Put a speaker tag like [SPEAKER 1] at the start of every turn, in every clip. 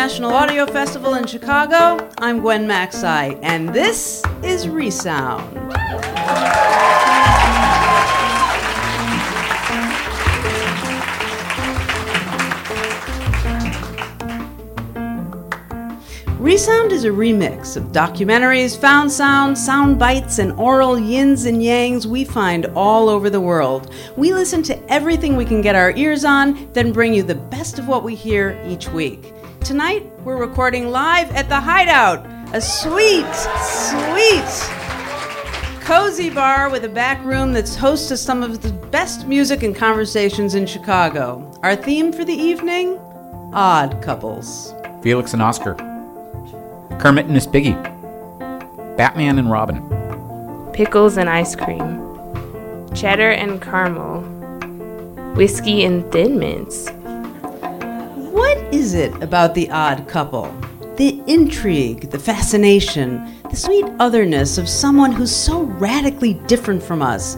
[SPEAKER 1] International Audio Festival in Chicago, I'm Gwen Macsai, and this is Resound. Resound is a remix of documentaries, found sound, sound bites, and oral yins and yangs we find all over the world. We listen to everything we can get our ears on, then bring you the best of what we hear each week. Tonight, we're recording live at the Hideout, a sweet, sweet cozy bar with a back room that's host to some of the best music and conversations in Chicago. Our theme for the evening? Odd couples.
[SPEAKER 2] Felix and Oscar. Kermit and Miss Piggy. Batman and Robin.
[SPEAKER 3] pickles and ice cream, cheddar and caramel, whiskey and thin mints.
[SPEAKER 1] Is it about the odd couple? The intrigue, the fascination, the sweet otherness of someone who's so radically different from us.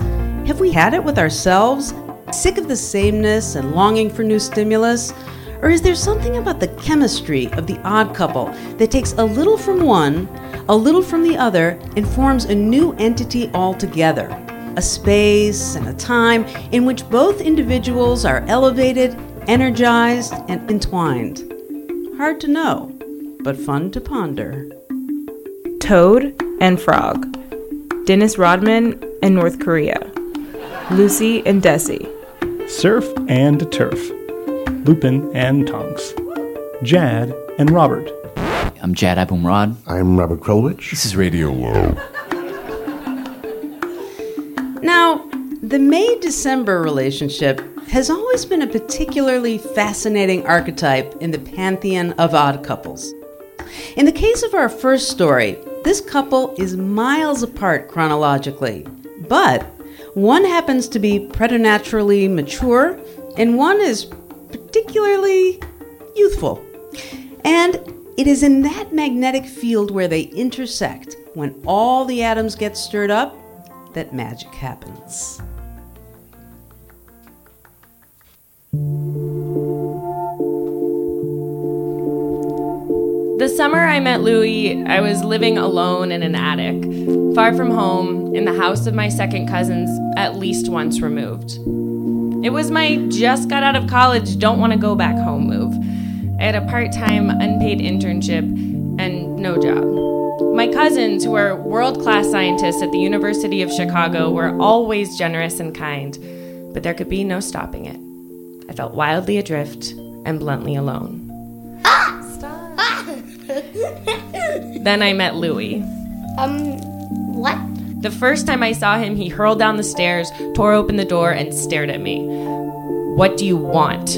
[SPEAKER 1] Have we had it with ourselves? Sick of the sameness and longing for new stimulus? Or is there something about the chemistry of the odd couple that takes a little from one, a little from the other, and forms a new entity altogether? A space and a time in which both individuals are elevated, energized, and entwined. Hard to know, but fun to ponder.
[SPEAKER 3] Toad and Frog, Dennis Rodman and North Korea, Lucy and Desi,
[SPEAKER 4] Surf and Turf, Lupin and Tonks, Jad and Robert.
[SPEAKER 5] I'm Jad Abumrad.
[SPEAKER 6] I'm Robert Krulwich.
[SPEAKER 5] This is Radiolab.
[SPEAKER 1] Now, the May December relationship has always been a particularly fascinating archetype in the pantheon of odd couples. In the case of our first story, this couple is miles apart chronologically, but one happens to be preternaturally mature and one is particularly youthful. And it is in that magnetic field where they intersect, when all the atoms get stirred up, that magic happens.
[SPEAKER 3] The summer I met Louis, I was living alone in an attic, far from home, in the house of my second cousins, at least once removed. It was my just got out of college, don't want to go back home move. I had a part time, unpaid internship and no job. My cousins, who are world class scientists at the University of Chicago, were always generous and kind, but there could be no stopping it. I felt wildly adrift and bluntly alone. Then I met Louis.
[SPEAKER 7] Um, what?
[SPEAKER 3] The first time I saw him, he hurled down the stairs, tore open the door, and stared at me. What do you want?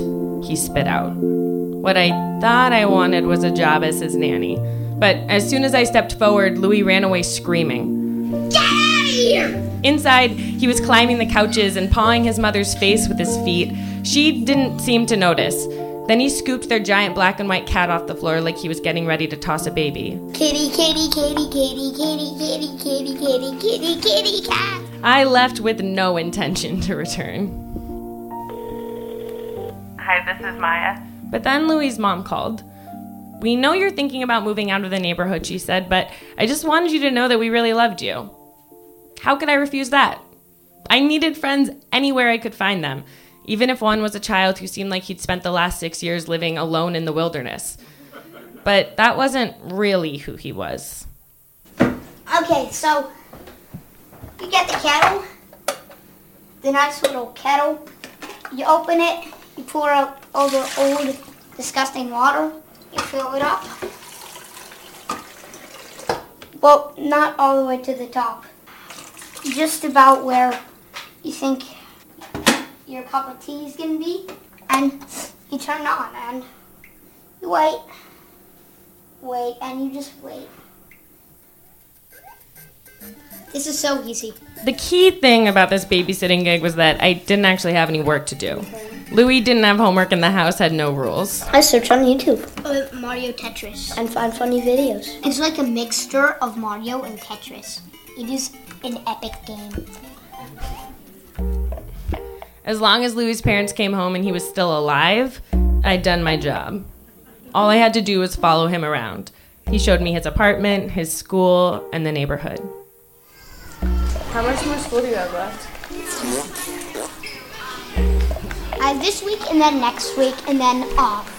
[SPEAKER 3] He spit out. What I thought I wanted was a job as his nanny. But as soon as I stepped forward, Louis ran away screaming.
[SPEAKER 7] Get out of here!
[SPEAKER 3] Inside, he was climbing the couches and pawing his mother's face with his feet. She didn't seem to notice. Then he scooped their giant black and white cat off the floor like he was getting ready to toss a baby.
[SPEAKER 7] Kitty, kitty, kitty, kitty, kitty, kitty, kitty, kitty, kitty, kitty, cat.
[SPEAKER 3] I left with no intention to return. Hi, this is Maya. But then Louie's mom called. We know you're thinking about moving out of the neighborhood, she said, but I just wanted you to know that we really loved you. How could I refuse that? I needed friends anywhere I could find them, even if one was a child who seemed like he'd spent the last six years living alone in the wilderness. But that wasn't really who he was.
[SPEAKER 7] Okay, so you get the kettle, the nice little kettle. You open it, you pour out all the old, disgusting water. You fill it up. Well, not all the way to the top. Just about where you think your cup of tea is gonna be, and you turn it on and you wait, wait, and you just wait. This is so easy.
[SPEAKER 3] The key thing about this babysitting gig was that I didn't actually have any work to do. Louis didn't have homework and the house had no rules.
[SPEAKER 7] I search on YouTube. Uh, Mario Tetris. And find funny videos. It's like a mixture of Mario and Tetris. It is an epic game.
[SPEAKER 3] As long as Louis' parents came home and he was still alive, I'd done my job. All I had to do was follow him around. He showed me his apartment, his school, and the neighborhood.
[SPEAKER 6] How much more school do you have left?
[SPEAKER 7] Uh, this week and then next week and then off.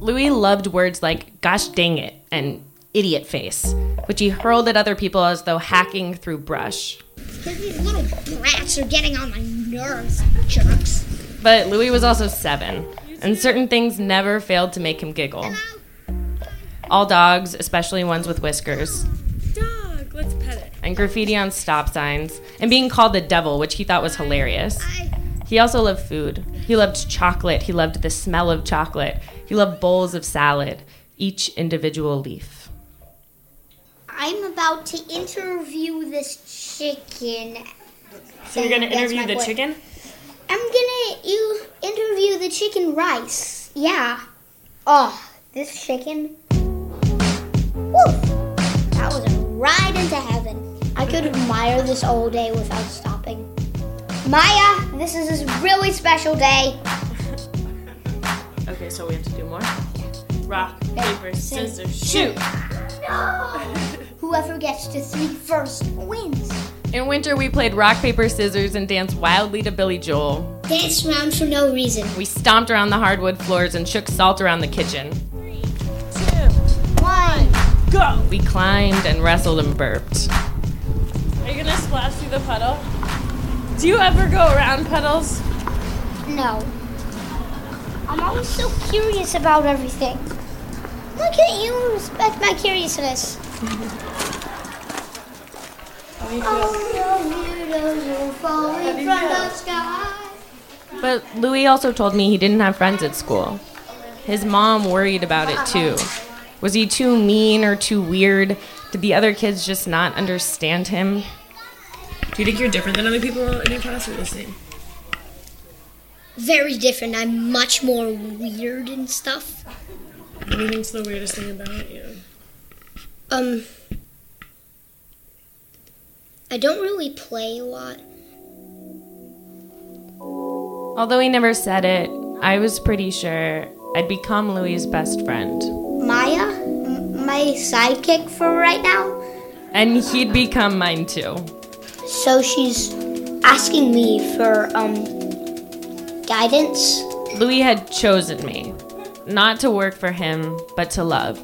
[SPEAKER 3] Louis loved words like gosh dang it and idiot face, which he hurled at other people as though hacking through brush.
[SPEAKER 7] These little brats are getting on my nerves, jerks.
[SPEAKER 3] But Louis was also seven, and certain things never failed to make him giggle. All dogs, especially ones with whiskers,
[SPEAKER 6] Dog, let's pet it.
[SPEAKER 3] and graffiti on stop signs, and being called the devil, which he thought was hilarious. He also loved food. He loved chocolate. He loved the smell of chocolate. He loved bowls of salad, each individual leaf.
[SPEAKER 7] I'm about to interview this chicken.
[SPEAKER 3] So you're gonna interview the
[SPEAKER 7] boy.
[SPEAKER 3] chicken?
[SPEAKER 7] I'm gonna you interview the chicken rice. Yeah. Oh, this chicken. Woo! That was a ride into heaven. I could admire this all day without stopping. Maya, this is a really special day.
[SPEAKER 3] Okay, so we have to do more. Rock, paper, scissors, shoot.
[SPEAKER 7] Whoever gets to three first wins.
[SPEAKER 3] In winter, we played rock, paper, scissors and danced wildly to Billy Joel.
[SPEAKER 7] Dance around for no reason.
[SPEAKER 3] We stomped around the hardwood floors and shook salt around the kitchen.
[SPEAKER 7] One.
[SPEAKER 3] Go! We climbed and wrestled and burped.
[SPEAKER 6] Are you gonna splash through the puddle? Do you ever go around puddles?
[SPEAKER 7] No. I'm always so curious about everything. Why can't you respect my curiousness? The weirdos are falling from the sky.
[SPEAKER 3] But Louis also told me he didn't have friends at school. His mom worried about it too. Was he too mean or too weird? Did the other kids just not understand him?
[SPEAKER 6] Do you think you're different than other people in your class or the same?
[SPEAKER 7] Very different. I'm much more weird and stuff.
[SPEAKER 6] What do you think's the weirdest thing about you?
[SPEAKER 7] Um, I don't really play a lot.
[SPEAKER 3] Although he never said it, I was pretty sure I'd become Louis's best friend.
[SPEAKER 7] Maya, m- my sidekick for right now.
[SPEAKER 3] And he'd become mine too.
[SPEAKER 7] So she's asking me for um guidance.
[SPEAKER 3] Louis had chosen me, not to work for him, but to love.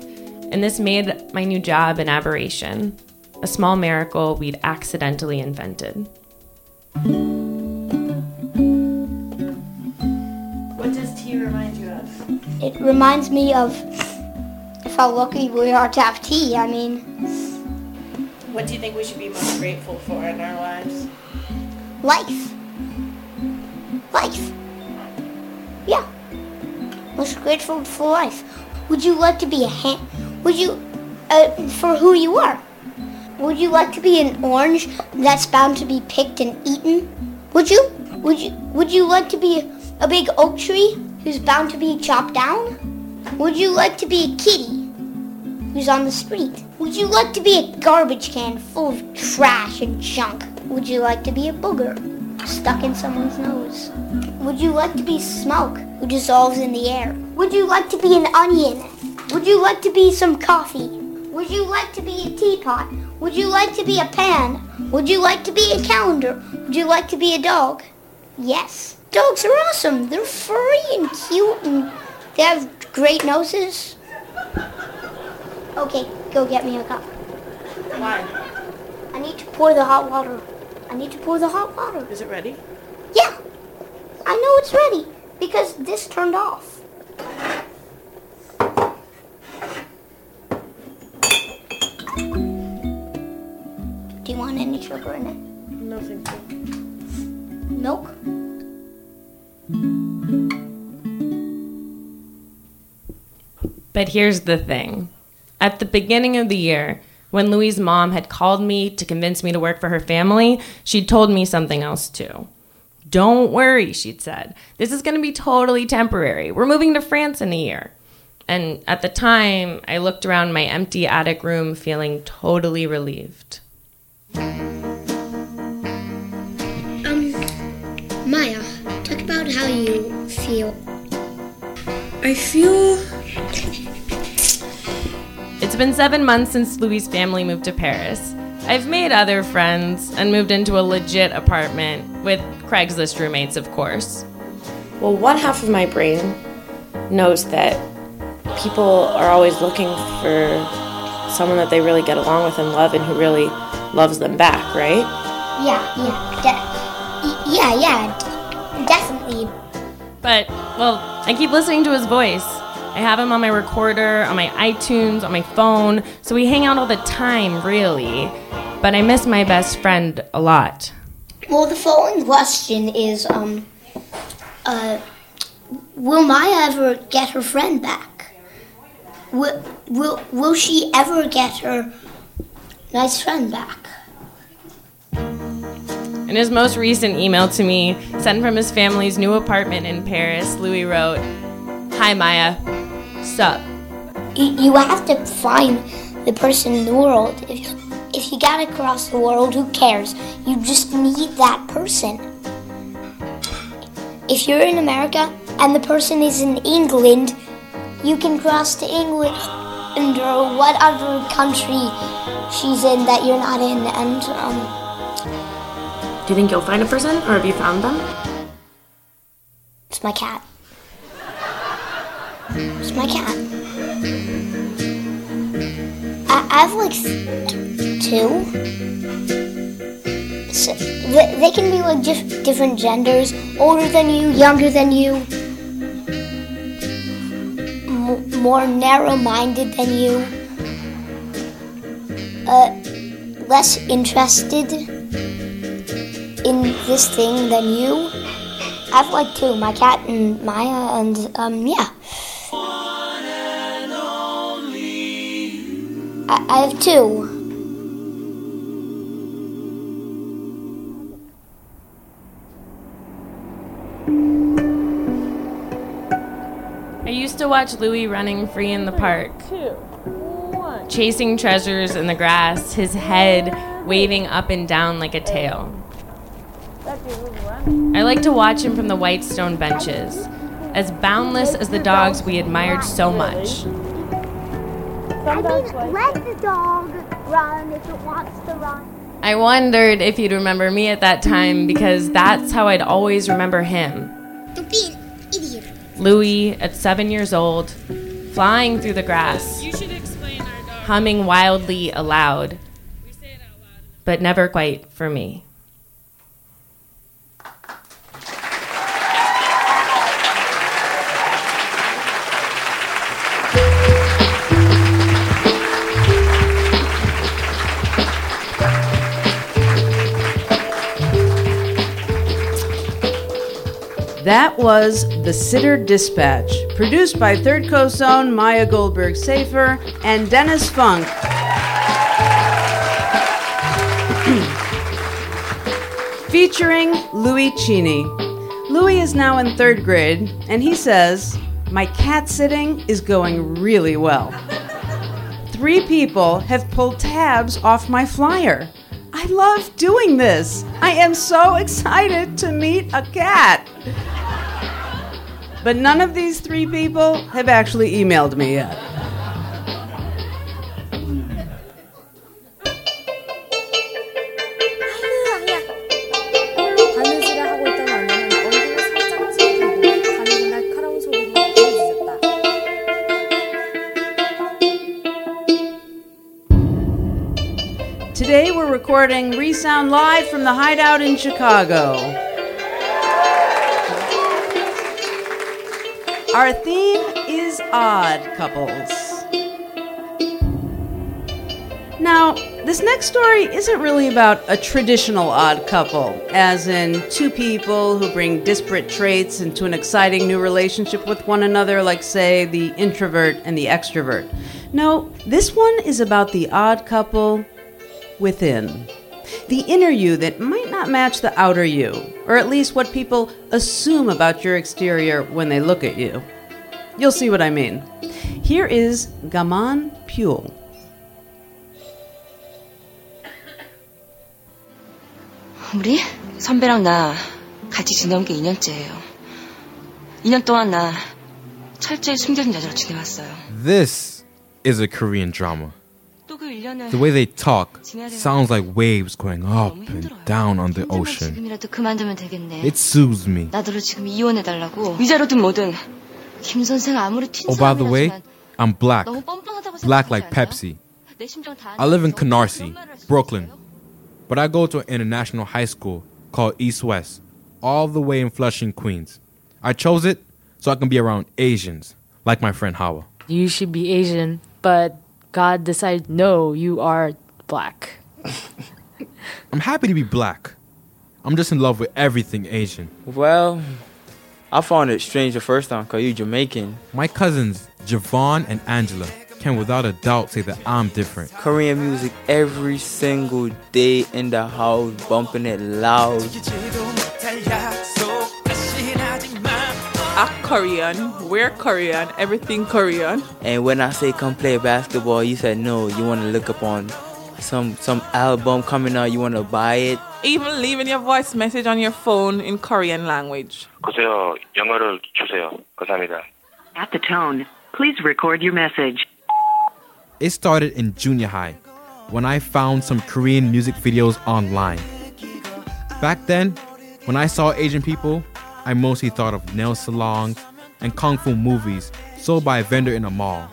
[SPEAKER 3] And this made my new job an aberration, a small miracle we'd accidentally invented.
[SPEAKER 6] What does tea remind you of?
[SPEAKER 7] It reminds me of how lucky we are to have tea. I mean,
[SPEAKER 6] What do you think we should be most grateful for in our lives?
[SPEAKER 7] life. Life. Yeah. Most grateful for life. Would you like to be a hand? Would you, uh, for who you are? Would you like to be an orange that's bound to be picked and eaten? Would you? Would you? Would you like to be a big oak tree who's bound to be chopped down? Would you like to be a kitty who's on the street? Would you like to be a garbage can full of trash and junk? Would you like to be a booger? stuck in someone's nose? Would you like to be smoke who dissolves in the air? Would you like to be an onion? Would you like to be some coffee? Would you like to be a teapot? Would you like to be a pan? Would you like to be a calendar? Would you like to be a dog? Yes. Dogs are awesome. They're furry and cute and they have great noses. Okay, go get me a cup.
[SPEAKER 6] Why?
[SPEAKER 7] I need to pour the hot water. I need to pour the hot water.
[SPEAKER 6] Is it ready?
[SPEAKER 7] Yeah. I know it's ready because this turned off. Want any sugar in it?
[SPEAKER 6] No, thank you.
[SPEAKER 7] Milk?
[SPEAKER 3] But here's the thing. At the beginning of the year, when Louie's mom had called me to convince me to work for her family, she'd told me something else too. Don't worry, she'd said. This is going to be totally temporary. We're moving to France in a year. And at the time, I looked around my empty attic room feeling totally relieved.
[SPEAKER 7] Um, Maya, talk about how you feel.
[SPEAKER 6] I feel
[SPEAKER 3] It's been seven months since Louis' family moved to Paris. I've made other friends and moved into a legit apartment with Craigslist roommates, of course.
[SPEAKER 6] Well, one half of my brain knows that people are always looking for someone that they really get along with and love and who really loves them back, right?
[SPEAKER 7] Yeah, yeah, de- yeah, yeah, d- definitely.
[SPEAKER 3] But, well, I keep listening to his voice. I have him on my recorder, on my iTunes, on my phone, so we hang out all the time, really. But I miss my best friend a lot.
[SPEAKER 7] Well, the following question is, um, uh, will Maya ever get her friend back? Will, will, will she ever get her nice friend back?
[SPEAKER 3] In his most recent email to me, sent from his family's new apartment in Paris, Louis wrote, Hi Maya, sup?
[SPEAKER 7] You, have to find the person in the world. If you, if you got across the world, who cares? You just need that person. If you're in America and the person is in England, you can cross to England or whatever country she's in that you're not in, and um,
[SPEAKER 6] Do you think you'll find a person, or have you found them?
[SPEAKER 7] it's my cat. It's my cat. I, I have like two. So they, they can be like just different genders, older than you, younger than you, more narrow-minded than you, uh, less interested in this thing than you. I have like two, my cat and Maya, and um, yeah. I, I have two.
[SPEAKER 3] I used to watch Louis running free in the park, chasing treasures in the grass, his head waving up and down like a tail. I like to watch him from the white stone benches, as boundless as the dogs we admired so much.
[SPEAKER 7] I mean, let the dog run if it wants to run.
[SPEAKER 3] I wondered if you'd remember me at that time because that's how I'd always remember him.
[SPEAKER 7] Don't be an idiot.
[SPEAKER 3] Louis, at seven years old, flying through the grass, humming wildly aloud, but never quite for me.
[SPEAKER 1] That was The Sitter Dispatch, produced by Third Coast's own Maya Goldberg Safir and Dennis Funk. Featuring Louis Cheney. Louis is now in third grade, and he says, My cat sitting is going really well. Three people have pulled tabs off my flyer. I love doing this. I am so excited to meet a cat. But none of these three people have actually emailed me yet. Today we're recording Resound Live from the Hideout in Chicago. Our theme is odd couples. Now, this next story isn't really about a traditional odd couple, as in two people who bring disparate traits into an exciting new relationship with one another, like, say, the introvert and the extrovert. No, this one is about the odd couple within The inner you that might not match the outer you, or at least what people assume about your exterior when they look at you. You'll see what I mean. Here is Gaman Pule.
[SPEAKER 8] 우리 선배랑 나 같이 지내온 게 2년째예요. 2년 동안 나 철저히 숨겨진 여자로 지내왔어요.
[SPEAKER 9] This is a Korean drama. The way they talk sounds like waves going up and down on the ocean. It soothes me. Oh, by the way, I'm black. Black like Pepsi. I live in Canarsie, Brooklyn. But I go to an international high school called East West, all the way in Flushing, Queens. I chose it so I can be around Asians, like my friend Hawa.
[SPEAKER 10] You should be Asian, but God decided no, you are black.
[SPEAKER 9] I'm happy to be black. I'm just in love with everything Asian.
[SPEAKER 11] Well, I found it strange the first time because you're Jamaican.
[SPEAKER 9] My cousins, Javon and Angela, can without a doubt say that I'm different.
[SPEAKER 11] Korean music every single day in the house, bumping it loud
[SPEAKER 12] I'm Korean. We're Korean. Everything Korean.
[SPEAKER 11] And when I say come play basketball, you said no. You want to look up on some some album coming out. You want to buy it.
[SPEAKER 12] Even leaving your voice message on your phone in Korean language.
[SPEAKER 13] 보세요. 영어를 주세요. 감사합니다.
[SPEAKER 14] At the tone, please record your message.
[SPEAKER 9] It started in junior high when I found some Korean music videos online. Back then, when I saw Asian people, I mostly thought of nail salons and kung fu movies sold by a vendor in a mall.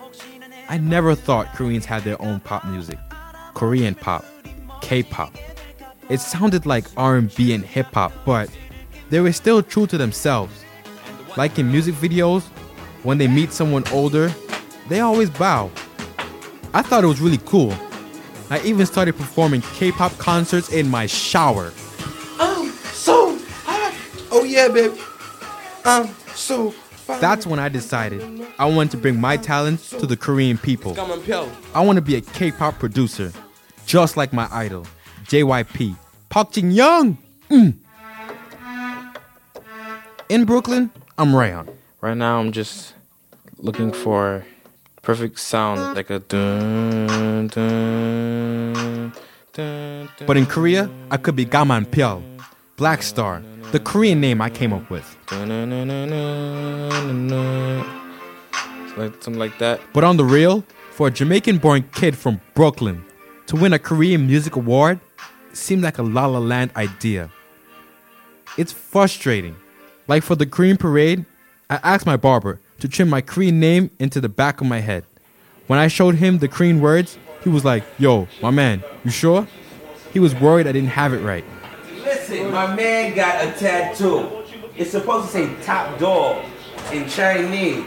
[SPEAKER 9] I never thought Koreans had their own pop music. Korean pop, K-pop. It sounded like R&B and hip hop, but they were still true to themselves. Like in music videos, when they meet someone older, they always bow. I thought it was really cool. I even started performing K-pop concerts in my shower.
[SPEAKER 15] Yeah, babe. Um, so fine.
[SPEAKER 9] That's when I decided I wanted to bring my talents to the Korean people.
[SPEAKER 15] Come on, Pyo.
[SPEAKER 9] I want to be a K-pop producer, just like my idol, JYP, Park Jin Young. Mm. In Brooklyn, I'm Rayon.
[SPEAKER 11] Right now, I'm just looking for perfect sound, like a dun dun dun. dun.
[SPEAKER 9] But in Korea, I could be Gaman Pyeol, Black Star, the Korean name I came up with.
[SPEAKER 11] Like something like that.
[SPEAKER 9] But on the real, for a Jamaican born kid from Brooklyn to win a Korean Music Award seemed like a La La Land idea. It's frustrating. Like for the Korean parade, I asked my barber to trim my Korean name into the back of my head. When I showed him the Korean words, he was like, Yo, my man, you sure? He was worried I didn't have it right.
[SPEAKER 15] Listen, my man got a tattoo. It's supposed to say top dog in Chinese.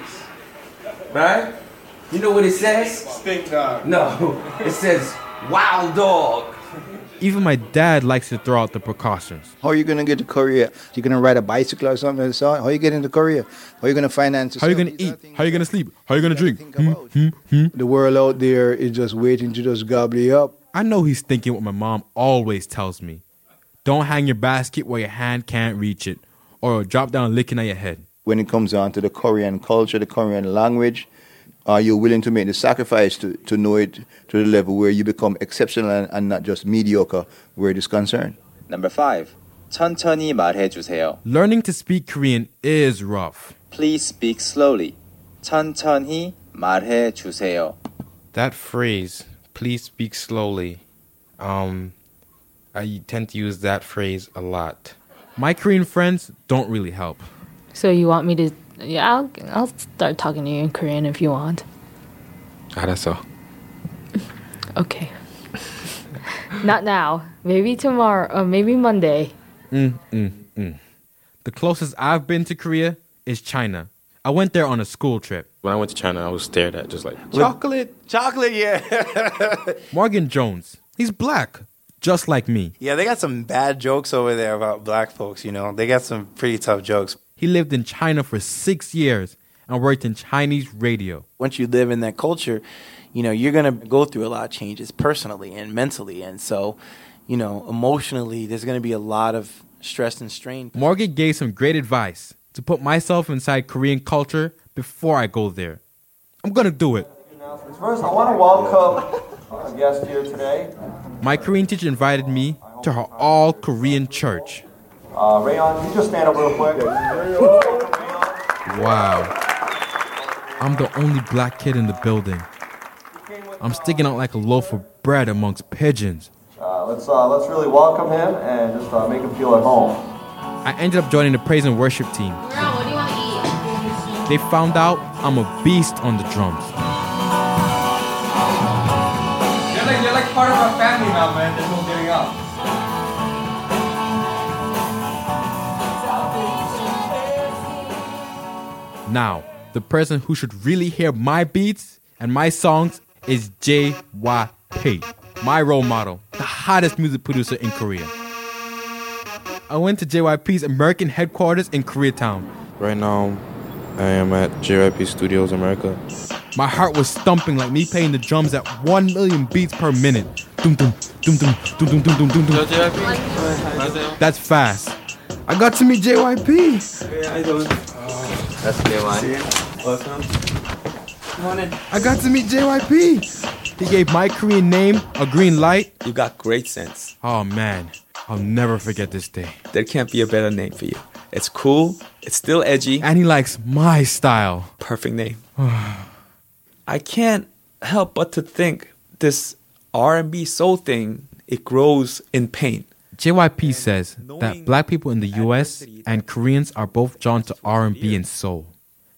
[SPEAKER 15] Right? You know what it says?
[SPEAKER 13] Stink dog.
[SPEAKER 15] No, it says wild dog.
[SPEAKER 9] Even my dad likes to throw out the precautions.
[SPEAKER 16] How are you gonna get to Korea? You gonna ride a bicycle or something? So how are you getting to Korea? How are you gonna finance?
[SPEAKER 9] How are you gonna eat? How are you gonna sleep? How are you gonna drink? Hmm, hmm, hmm.
[SPEAKER 16] The world out there is just waiting to just gobble you up.
[SPEAKER 9] I know he's thinking what my mom always tells me. Don't hang your basket where your hand can't reach it, or it'll drop down licking at your head.
[SPEAKER 16] When it comes down to the Korean culture, the Korean language, Are you willing to make the sacrifice to, to know it to the level where you become exceptional and, and not just mediocre where it is concerned?
[SPEAKER 17] Number five. 천천히 말해 주세요.
[SPEAKER 9] Learning to speak Korean is rough.
[SPEAKER 17] Please speak slowly. 천천히 말해 주세요.
[SPEAKER 11] That phrase, please speak slowly. Um, I tend to use that phrase a lot.
[SPEAKER 9] My Korean friends don't really help.
[SPEAKER 10] So you want me to? Yeah, I'll I'll start talking to you in Korean if you want.
[SPEAKER 11] 알았어.
[SPEAKER 10] Okay. Not now. Maybe tomorrow. Or maybe Monday.
[SPEAKER 9] Mm, mm, mm. The closest I've been to Korea is China. I went there on a school trip.
[SPEAKER 11] When I went to China, I was stared at just like
[SPEAKER 18] Chocolate, chocolate, yeah.
[SPEAKER 9] Morgan Jones. He's black, just like me.
[SPEAKER 18] yeah, they got some bad jokes over there about black folks, you know. They got some pretty tough jokes.
[SPEAKER 9] He lived in China for six years and worked in Chinese radio.
[SPEAKER 18] Once you live in that culture, you know, you're going to go through a lot of changes personally and mentally. And so, you know, emotionally, there's going to be a lot of stress and strain.
[SPEAKER 9] Morgan gave some great advice to put myself inside Korean culture before I go there. I'm gonna do it.
[SPEAKER 19] First, I want to welcome our guest here today.
[SPEAKER 9] My Korean teacher invited me to her all Korean church.
[SPEAKER 19] Uh, Rayon, can you just stand up real quick?
[SPEAKER 9] Wow. I'm the only black kid in the building. I'm sticking out like a loaf of bread amongst pigeons.
[SPEAKER 19] Uh, let's uh, let's really welcome him and just uh, make him feel at home.
[SPEAKER 9] I ended up joining the praise and worship team.
[SPEAKER 3] what do you want to eat?
[SPEAKER 9] They found out I'm a beast on the drums.
[SPEAKER 19] Part of our family now, man. There's no giving up.
[SPEAKER 9] Now, the person who should really hear my beats and my songs is JYP, my role model, the hottest music producer in Korea. I went to JYP's American headquarters in Koreatown.
[SPEAKER 11] Right now, I am at JYP Studios America.
[SPEAKER 9] My heart was thumping like me playing the drums at 1 million beats per minute. Dum dum dum dum dum dum dum dum dum dum. That's fast. I got to meet JYP.
[SPEAKER 19] How you doing?
[SPEAKER 17] That's JY.
[SPEAKER 19] Welcome. Come.
[SPEAKER 9] I got to meet JYP. He gave my Korean name a green light.
[SPEAKER 20] You got great sense.
[SPEAKER 9] Oh man, I'll never forget this day.
[SPEAKER 20] There can't be a better name for you. It's cool. It's still edgy.
[SPEAKER 9] And he likes my style.
[SPEAKER 20] Perfect name. I can't help but to think this R&B soul thing it grows in pain.
[SPEAKER 9] JYP says that black people in the US and Koreans are both drawn to R&B and soul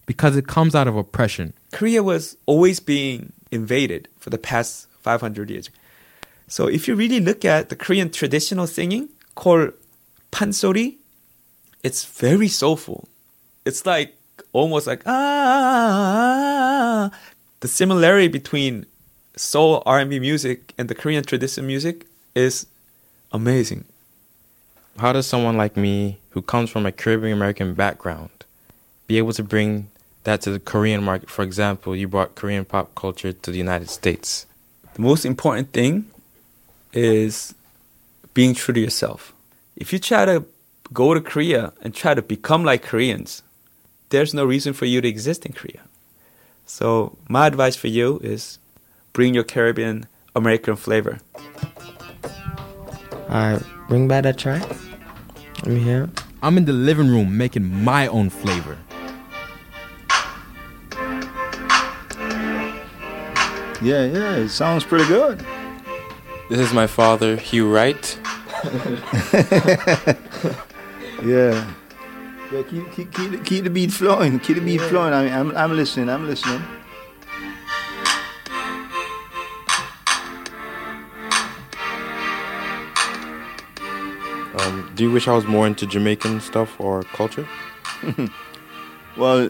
[SPEAKER 9] because it comes out of oppression.
[SPEAKER 20] Korea was always being invaded for the past 500 years. So if you really look at the Korean traditional singing called pansori, it's very soulful. It's like almost like ah. The similarity between soul R&B music and the Korean traditional music is amazing.
[SPEAKER 11] How does someone like me, who comes from a Caribbean American background, be able to bring that to the Korean market? For example, you brought Korean pop culture to the United States.
[SPEAKER 20] The most important thing is being true to yourself. If you try to go to Korea and try to become like Koreans, there's no reason for you to exist in Korea. So, my advice for you is bring your Caribbean American flavor.
[SPEAKER 19] Alright, bring back that track. Let me hear it.
[SPEAKER 9] I'm in the living room making my own flavor.
[SPEAKER 16] Yeah, yeah, it sounds pretty good.
[SPEAKER 11] This is my father, Hugh Wright.
[SPEAKER 16] Yeah. Yeah, keep, keep, keep, the- keep the beat flowing. Keep the beat flowing. I mean, I'm, I'm listening. I'm listening.
[SPEAKER 11] Um, do you wish I was more into Jamaican stuff or culture?
[SPEAKER 16] Well,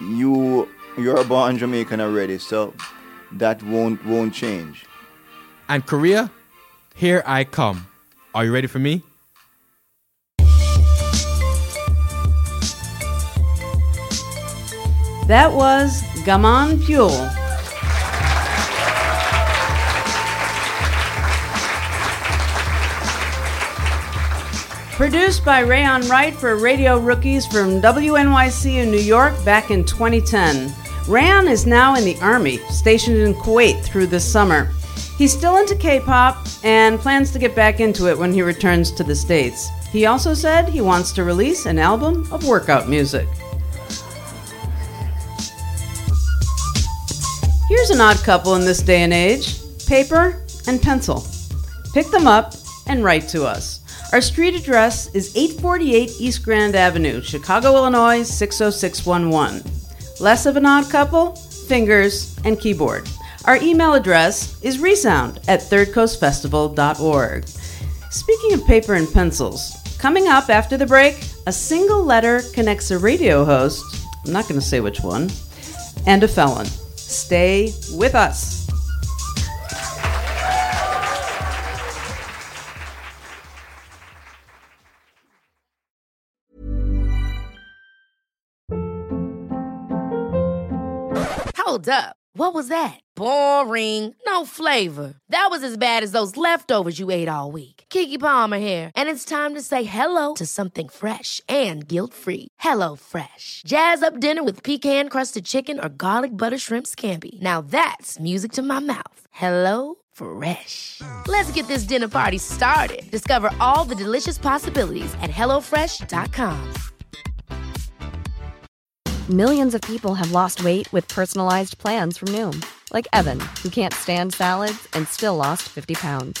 [SPEAKER 16] you you're born Jamaican already, so that won't won't change.
[SPEAKER 9] And Korea, here I come. Are you ready for me?
[SPEAKER 1] That was Gaman Fuel. Produced by Rayon Wright for Radio Rookies from WNYC in New York back in 2010. Rayon is now in the Army, stationed in Kuwait through this summer. He's still into K pop and plans to get back into it when he returns to the States. He also said he wants to release an album of workout music. Here's an odd couple in this day and age paper and pencil. Pick them up and write to us. Our street address is 848 East Grand Avenue, Chicago, Illinois 60611. Less of an odd couple? Fingers and keyboard. Our email address is resound at thirdcoastfestival.org. Speaking of paper and pencils, coming up after the break, a single letter connects a radio host, I'm not going to say which one, and a felon. Stay with us.
[SPEAKER 21] Hold up. What was that? Boring. No flavor. That was as bad as those leftovers you ate all week. Keke Palmer here, and it's time to say hello to something fresh and guilt-free. Hello Fresh. Jazz up dinner with pecan-crusted chicken or garlic butter shrimp scampi. Now that's music to my mouth. Hello Fresh. Let's get this dinner party started. Discover all the delicious possibilities at hellofresh.com.
[SPEAKER 22] Millions of people have lost weight with personalized plans from Noom, like Evan, who can't stand salads and still lost 50 pounds.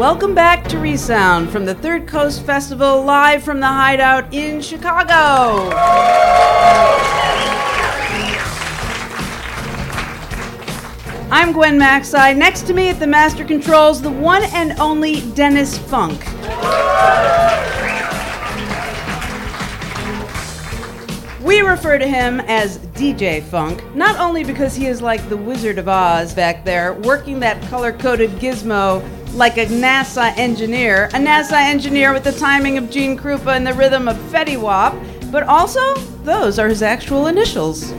[SPEAKER 1] Welcome back to Resound from the Third Coast Festival, live from the Hideout in Chicago. I'm Gwen Macsai. Next to me at the master controls, the one and only Dennis Funk. We refer to him as DJ Funk, not only because he is like the Wizard of Oz back there, working that color coded gizmo like a NASA engineer, a NASA engineer with the timing of Gene Krupa and the rhythm of Fetty Wap, but also those are his actual initials.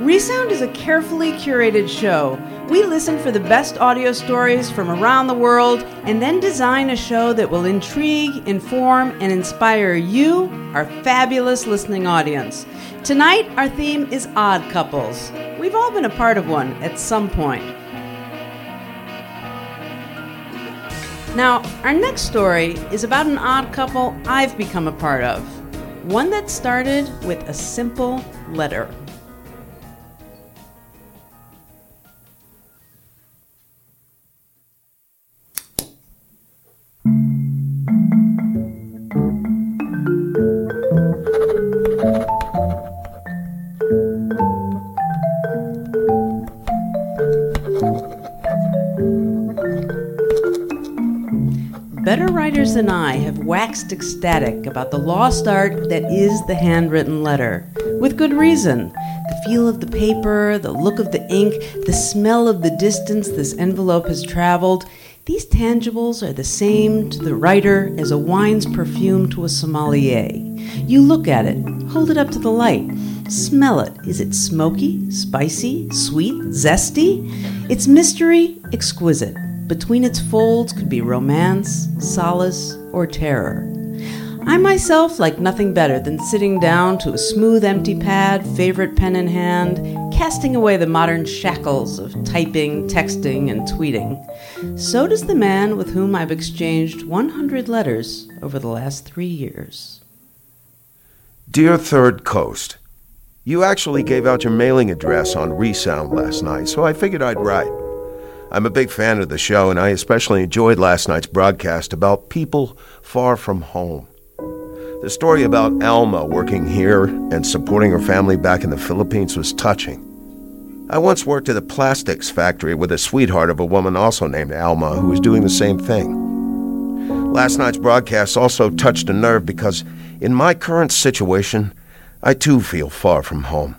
[SPEAKER 1] Resound is a carefully curated show. We listen for the best audio stories from around the world and then design a show that will intrigue, inform, and inspire you, our fabulous listening audience. Tonight, our theme is odd couples. We've all been a part of one at some point. Now, our next story is about an odd couple I've become a part of. One that started with a simple letter. Better writers than I have waxed ecstatic about the lost art that is the handwritten letter, with good reason. The feel of the paper, the look of the ink, the smell of the distance this envelope has traveled, these tangibles are the same to the writer as a wine's perfume to a sommelier. You look at it, hold it up to the light, smell it. Is it smoky, spicy, sweet, zesty? Its mystery, exquisite. Between its folds could be romance, solace, or terror. I myself like nothing better than sitting down to a smooth empty pad, favorite pen in hand, casting away the modern shackles of typing, texting, and tweeting. So does the man with whom I've exchanged 100 letters over the last three years.
[SPEAKER 23] Dear Third Coast, you actually gave out your mailing address on Resound last night, so I figured I'd write. I'm a big fan of the show, and I especially enjoyed last night's broadcast about people far from home. The story about Alma working here and supporting her family back in the Philippines was touching. I once worked at a plastics factory with a sweetheart of a woman also named Alma who was doing the same thing. Last night's broadcast also touched a nerve because, in my current situation, I too feel far from home.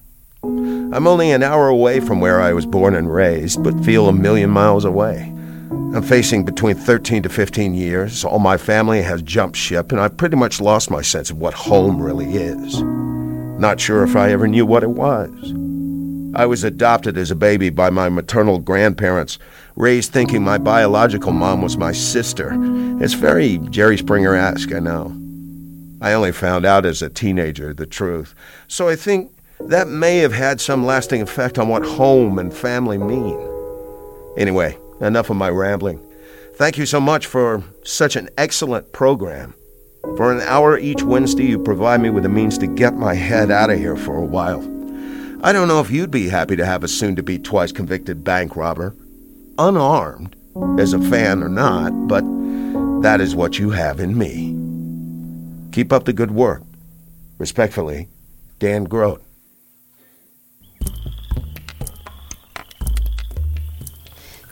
[SPEAKER 23] I'm only an hour away from where I was born and raised, but feel a million miles away. I'm facing between 13 to 15 years. All my family has jumped ship, and I've pretty much lost my sense of what home really is. Not sure if I ever knew what it was. I was adopted as a baby by my maternal grandparents, raised thinking my biological mom was my sister. It's very Jerry Springer esque, I know. I only found out as a teenager the truth, so I think that may have had some lasting effect on what home and family mean. Anyway, enough of my rambling. Thank you so much for such an excellent program. For an hour each Wednesday, you provide me with the means to get my head out of here for a while. I don't know if you'd be happy to have a soon to be twice convicted bank robber, unarmed, as a fan or not, but that is what you have in me. Keep up the good work. Respectfully, Dan Grote.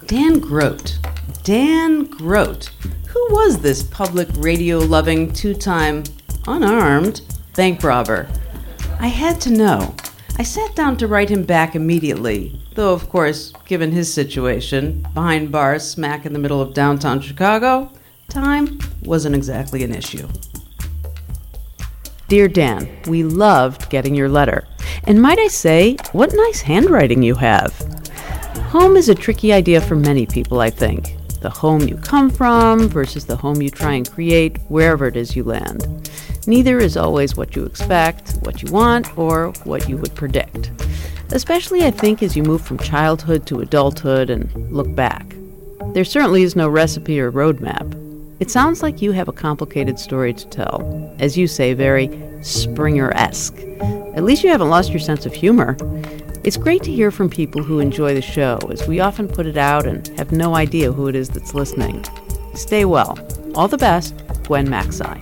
[SPEAKER 1] Dan Grote. Dan Grote. Who was this public radio loving, two time, unarmed bank robber? I had to know. I sat down to write him back immediately, though, of course, given his situation, behind bars smack in the middle of downtown Chicago, time wasn't exactly an issue. Dear Dan, we loved getting your letter. And might I say, what nice handwriting you have. Home is a tricky idea for many people, I think. The home you come from versus the home you try and create wherever it is you land. Neither is always what you expect, what you want, or what you would predict. Especially, I think, as you move from childhood to adulthood and look back. There certainly is no recipe or roadmap. It sounds like you have a complicated story to tell, as you say, very Springer esque. At least you haven't lost your sense of humor. It's great to hear from people who enjoy the show, as we often put it out and have no idea who it is that's listening. Stay well. All the best, Gwen Macsai.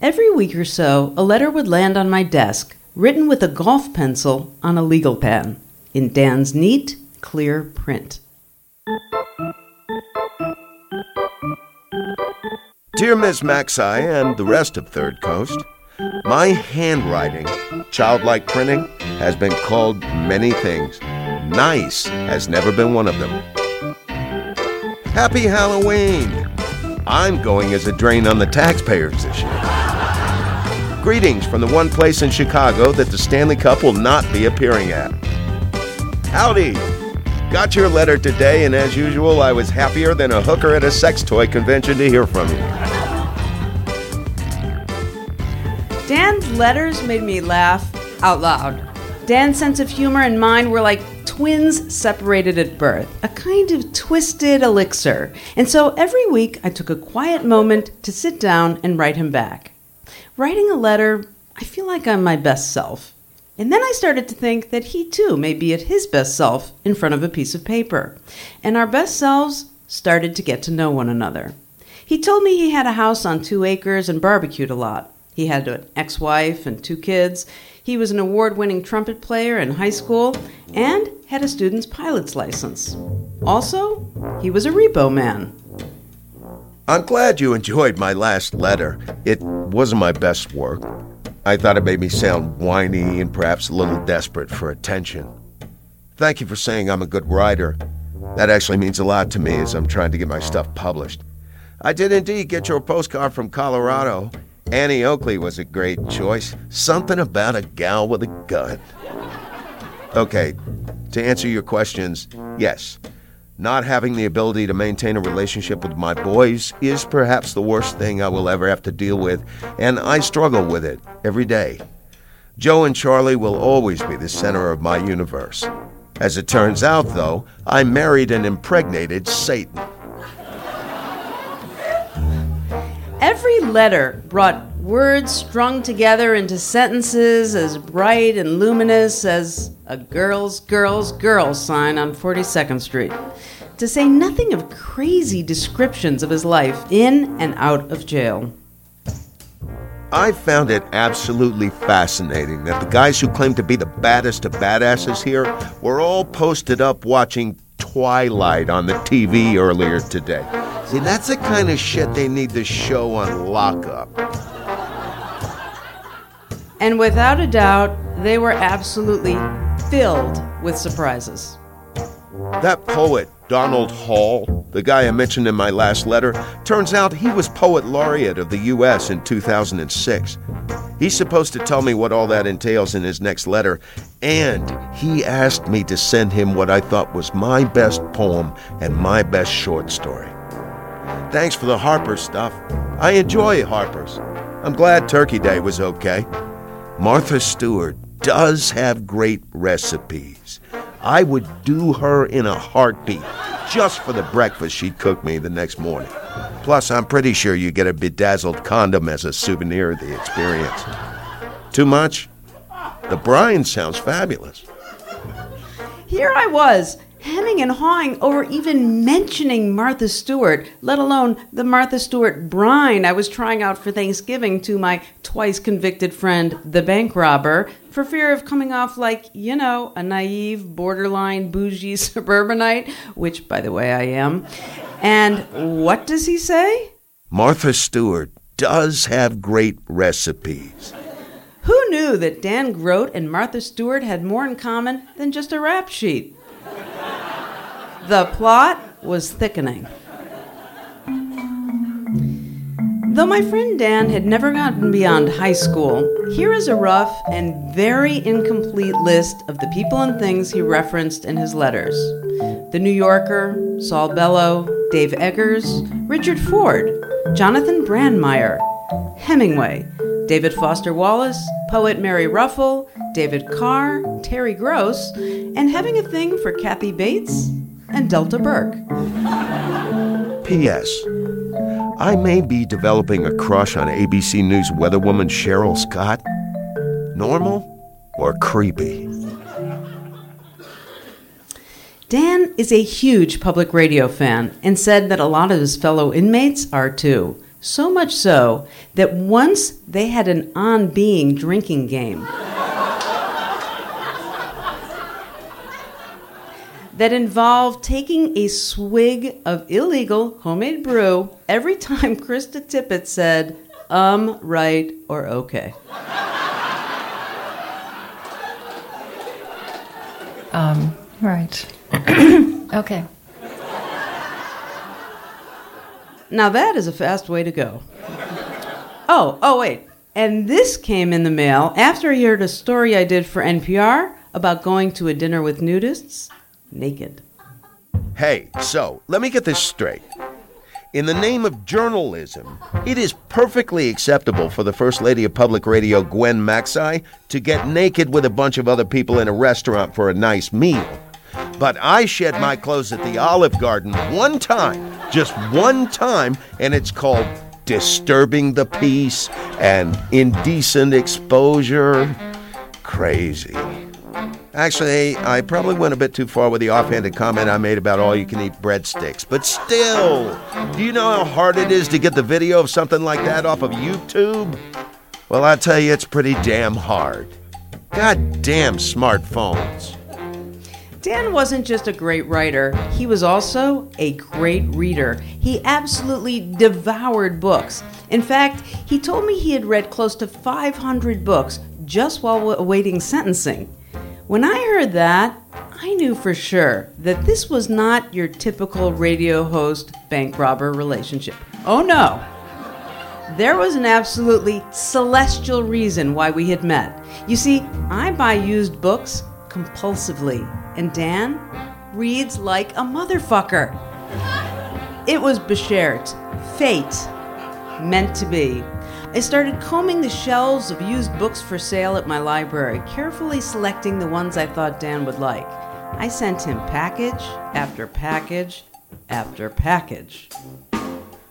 [SPEAKER 1] Every week or so, a letter would land on my desk, written with a golf pencil on a legal pen, in Dan's neat, clear print.
[SPEAKER 23] Dear Miss Macsai and the rest of Third Coast, my handwriting, childlike printing, has been called many things. Nice has never been one of them. Happy Halloween! I'm going as a drain on the taxpayers this year. Greetings from the one place in Chicago that the Stanley Cup will not be appearing at. Howdy! Got your letter today, and as usual, I was happier than a hooker at a sex toy convention to hear from you.
[SPEAKER 1] Dan's letters made me laugh out loud. Dan's sense of humor and mine were like twins separated at birth, a kind of twisted elixir. And so every week I took a quiet moment to sit down and write him back. Writing a letter, I feel like I'm my best self. And then I started to think that he too may be at his best self in front of a piece of paper. And our best selves started to get to know one another. He told me he had a house on two acres and barbecued a lot. He had an ex wife and two kids. He was an award winning trumpet player in high school and had a student's pilot's license. Also, he was a repo man.
[SPEAKER 23] I'm glad you enjoyed my last letter. It wasn't my best work. I thought it made me sound whiny and perhaps a little desperate for attention. Thank you for saying I'm a good writer. That actually means a lot to me as I'm trying to get my stuff published. I did indeed get your postcard from Colorado. Annie Oakley was a great choice. Something about a gal with a gun. Okay, to answer your questions, yes. Not having the ability to maintain a relationship with my boys is perhaps the worst thing I will ever have to deal with, and I struggle with it every day. Joe and Charlie will always be the center of my universe. As it turns out, though, I married and impregnated Satan.
[SPEAKER 1] Every letter brought words strung together into sentences as bright and luminous as a girls, girls, girls sign on 42nd Street. To say nothing of crazy descriptions of his life in and out of jail.
[SPEAKER 23] I found it absolutely fascinating that the guys who claim to be the baddest of badasses here were all posted up watching Twilight on the TV earlier today. See, that's the kind of shit they need to show on lockup.
[SPEAKER 1] And without a doubt, they were absolutely filled with surprises.
[SPEAKER 23] That poet, Donald oh. Hall, the guy I mentioned in my last letter, turns out he was Poet Laureate of the U.S. in 2006. He's supposed to tell me what all that entails in his next letter, and he asked me to send him what I thought was my best poem and my best short story. Thanks for the Harper's stuff. I enjoy Harper's. I'm glad Turkey Day was okay. Martha Stewart does have great recipes. I would do her in a heartbeat just for the breakfast she'd cook me the next morning. Plus, I'm pretty sure you get a bedazzled condom as a souvenir of the experience. Too much? The brine sounds fabulous.
[SPEAKER 1] Here I was, hemming and hawing over even mentioning Martha Stewart, let alone the Martha Stewart brine I was trying out for Thanksgiving to my twice convicted friend, the bank robber, for fear of coming off like, you know, a naive, borderline, bougie suburbanite, which, by the way, I am. And what does he say?
[SPEAKER 23] Martha Stewart does have great recipes.
[SPEAKER 1] Who knew that Dan Grote and Martha Stewart had more in common than just a rap sheet? The plot was thickening. Though my friend Dan had never gotten beyond high school, here is a rough and very incomplete list of the people and things he referenced in his letters The New Yorker, Saul Bellow, Dave Eggers, Richard Ford, Jonathon Brandmeier, Hemingway, David Foster Wallace, poet Mary Ruefle, David Carr, Terry Gross, and having a thing for Kathy Bates and Delta Burke.
[SPEAKER 23] P.S. I may be developing a crush on ABC News weatherwoman Cheryl Scott. Normal or creepy?
[SPEAKER 1] Dan is a huge public radio fan and said that a lot of his fellow inmates are too. So much so that once they had an on being drinking game. That involved taking a swig of illegal homemade brew every time Krista Tippett said, um, right, or okay.
[SPEAKER 24] Um, right. okay.
[SPEAKER 1] Now that is a fast way to go. Oh, oh, wait. And this came in the mail after he heard a story I did for NPR about going to a dinner with nudists naked.
[SPEAKER 23] Hey, so let me get this straight. In the name of journalism, it is perfectly acceptable for the First Lady of Public Radio, Gwen Macsai, to get naked with a bunch of other people in a restaurant for a nice meal. But I shed my clothes at the Olive Garden one time, just one time, and it's called disturbing the peace and indecent exposure. Crazy. Actually, I probably went a bit too far with the offhanded comment I made about all you can eat breadsticks. But still, do you know how hard it is to get the video of something like that off of YouTube? Well, I tell you, it's pretty damn hard. God damn smartphones.
[SPEAKER 1] Dan wasn't just a great writer, he was also a great reader. He absolutely devoured books. In fact, he told me he had read close to 500 books just while awaiting sentencing. When I heard that, I knew for sure that this was not your typical radio host bank robber relationship. Oh no! There was an absolutely celestial reason why we had met. You see, I buy used books compulsively, and Dan reads like a motherfucker. It was Beshert, fate, meant to be. I started combing the shelves of used books for sale at my library, carefully selecting the ones I thought Dan would like. I sent him package after package after package.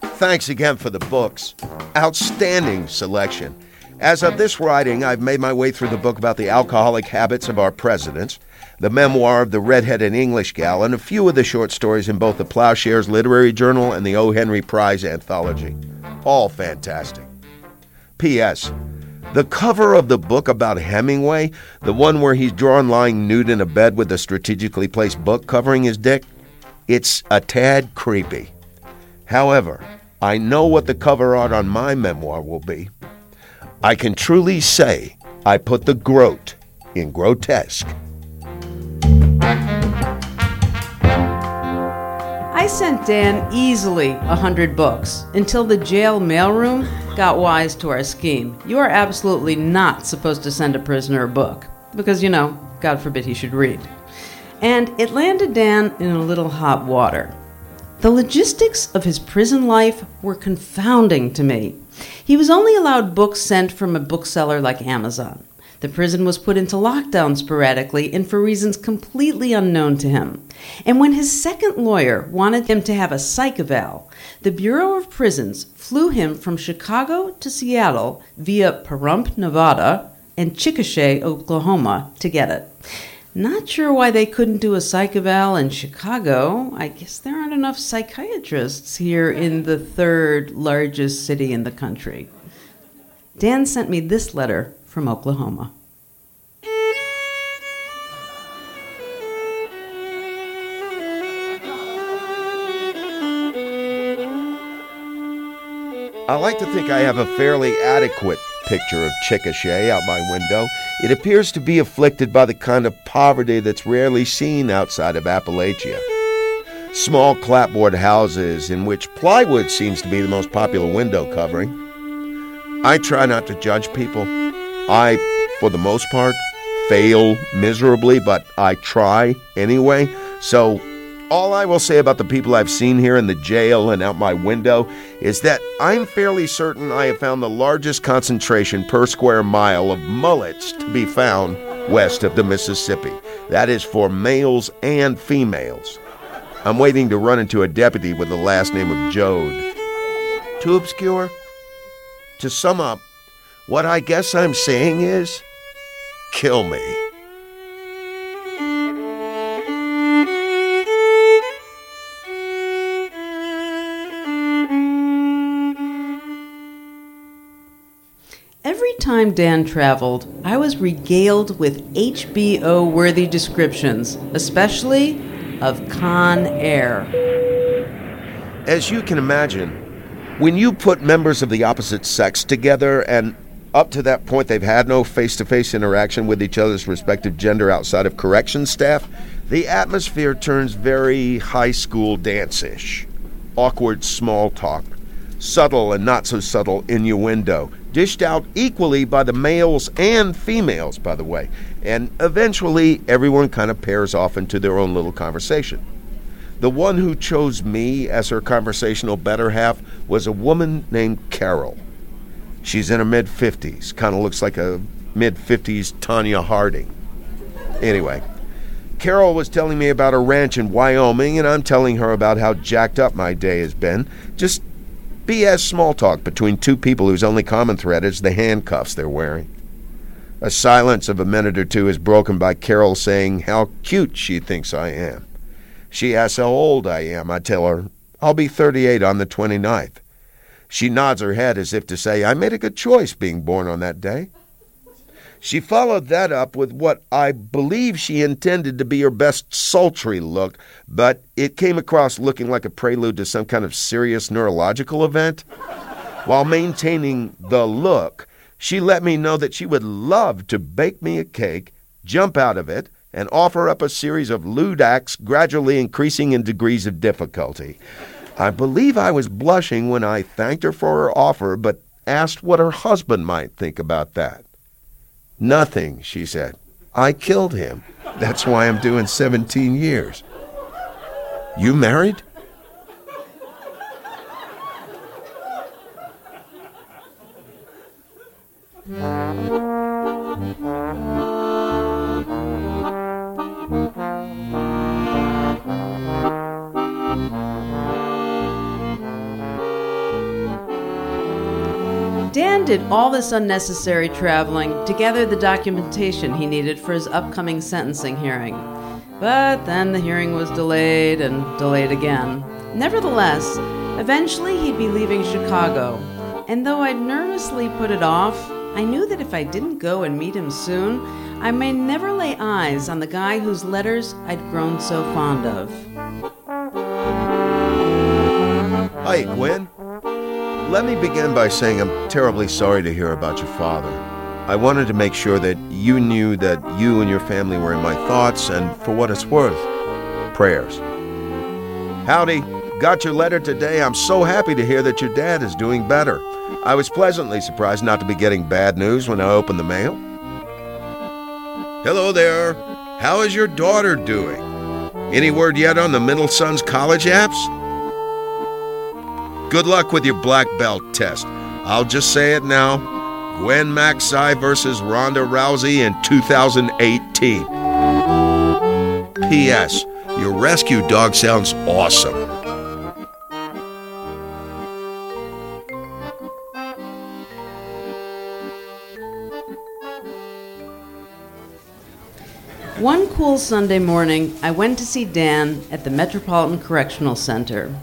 [SPEAKER 23] Thanks again for the books. Outstanding selection. As of this writing, I've made my way through the book about the alcoholic habits of our presidents, the memoir of the redheaded English gal, and a few of the short stories in both the Ploughshares Literary Journal and the O. Henry Prize Anthology. All fantastic. P.S. The cover of the book about Hemingway, the one where he's drawn lying nude in a bed with a strategically placed book covering his dick, It's a tad creepy. However, I know what the cover art on my memoir will be. I can truly say I put the groat in grotesque.
[SPEAKER 1] I sent Dan easily a hundred books until the jail mailroom got wise to our scheme. You are absolutely not supposed to send a prisoner a book because, you know, God forbid he should read. And it landed Dan in a little hot water. The logistics of his prison life were confounding to me. He was only allowed books sent from a bookseller like Amazon. The prison was put into lockdown sporadically and for reasons completely unknown to him. And when his second lawyer wanted him to have a psych eval, the Bureau of Prisons flew him from Chicago to Seattle via Pahrump, Nevada, and Chickasha, Oklahoma to get it. Not sure why they couldn't do a psych eval in Chicago. I guess there aren't enough psychiatrists here in the third largest city in the country. Dan sent me this letter from Oklahoma.
[SPEAKER 23] I like to think I have a fairly adequate picture of Chickasha out my window. It appears to be afflicted by the kind of poverty that's rarely seen outside of Appalachia. Small clapboard houses in which plywood seems to be the most popular window covering. I try not to judge people. I, for the most part, fail miserably, but I try anyway. So all I will say about the people I've seen here in the jail and out my window is that I'm fairly certain I have found the largest concentration per square mile of mullets to be found west of the Mississippi. That is for males and females. I'm waiting to run into a deputy with the last name of Joad. Too obscure? To sum up, what I guess I'm saying is kill me.
[SPEAKER 1] Every time Dan traveled, I was regaled with HBO worthy descriptions, especially of Con Air.
[SPEAKER 23] As you can imagine, when you put members of the opposite sex together and up to that point they've had no face to face interaction with each other's respective gender outside of corrections staff, the atmosphere turns very high school dance ish. Awkward small talk, subtle and not so subtle innuendo, dished out equally by the males and females, by the way. And eventually, everyone kind of pairs off into their own little conversation. The one who chose me as her conversational better half was a woman named Carol. She's in her mid 50s, kind of looks like a mid 50s Tonya Harding. Anyway, Carol was telling me about a ranch in Wyoming, and I'm telling her about how jacked up my day has been. Just BS small talk between two people whose only common thread is the handcuffs they're wearing. A silence of a minute or two is broken by Carol saying how cute she thinks I am. She asks how old I am. I tell her, I'll be 38 on the 29th. She nods her head as if to say, I made a good choice being born on that day. She followed that up with what I believe she intended to be her best sultry look, but it came across looking like a prelude to some kind of serious neurological event. While maintaining the look, she let me know that she would love to bake me a cake, jump out of it, and offer up a series of lewd acts gradually increasing in degrees of difficulty. I believe I was blushing when I thanked her for her offer, but asked what her husband might think about that. Nothing, she said. I killed him. That's why I'm doing 17 years. You married?
[SPEAKER 1] Did all this unnecessary traveling to gather the documentation he needed for his upcoming sentencing hearing. But then the hearing was delayed and delayed again. Nevertheless, eventually he'd be leaving Chicago. And though I'd nervously put it off, I knew that if I didn't go and meet him soon, I may never lay eyes on the guy whose letters I'd grown so fond of.
[SPEAKER 23] Hi, Gwen. Let me begin by saying I'm terribly sorry to hear about your father. I wanted to make sure that you knew that you and your family were in my thoughts, and for what it's worth, prayers. Howdy. Got your letter today. I'm so happy to hear that your dad is doing better. I was pleasantly surprised not to be getting bad news when I opened the mail. Hello there. How is your daughter doing? Any word yet on the middle son's college apps? Good luck with your black belt test. I'll just say it now. Gwen Macsai versus Ronda Rousey in 2018. P.S. Your rescue dog sounds awesome.
[SPEAKER 1] One cool Sunday morning, I went to see Dan at the Metropolitan Correctional Center.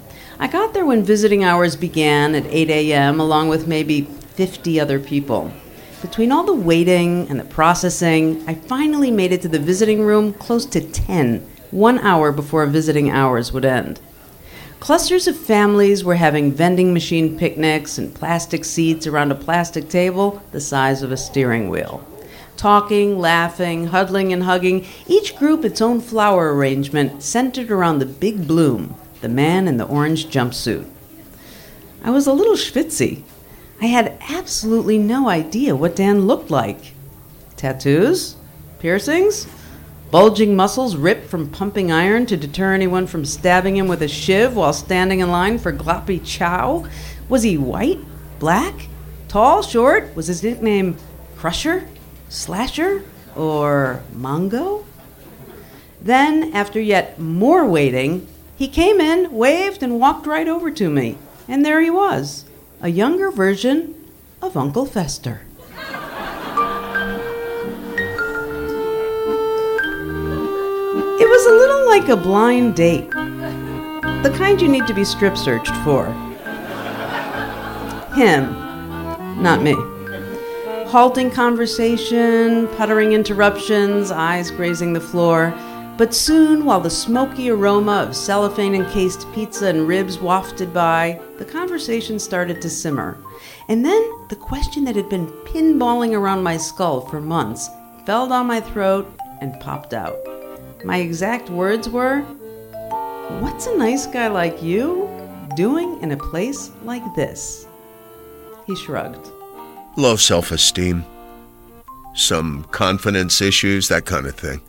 [SPEAKER 1] I got there when visiting hours began at 8 a.m., along with maybe 50 other people. Between all the waiting and the processing, I finally made it to the visiting room close to 10, one hour before visiting hours would end. Clusters of families were having vending machine picnics and plastic seats around a plastic table the size of a steering wheel. Talking, laughing, huddling, and hugging, each group its own flower arrangement centered around the big bloom, the man in the orange jumpsuit. I was a little schwitzy. I had absolutely no idea what Dan looked like. Tattoos? Piercings? Bulging muscles ripped from pumping iron to deter anyone from stabbing him with a shiv while standing in line for gloppy chow? Was he white? Black? Tall? Short? Was his nickname Crusher? Slasher? Or Mongo? Then, after yet more waiting, he came in, waved, and walked right over to me. And there he was, a younger version of Uncle Fester. It was a little like a blind date. The kind you need to be strip searched for. Him, not me. Halting conversation, puttering interruptions, eyes grazing the floor. But soon, while the smoky aroma of cellophane encased pizza and ribs wafted by, the conversation started to simmer. And then the question that had been pinballing around my skull for months fell down my throat and popped out. My exact words were What's a nice guy like you doing in a place like this? He shrugged.
[SPEAKER 23] Low self esteem, some confidence issues, that kind of thing.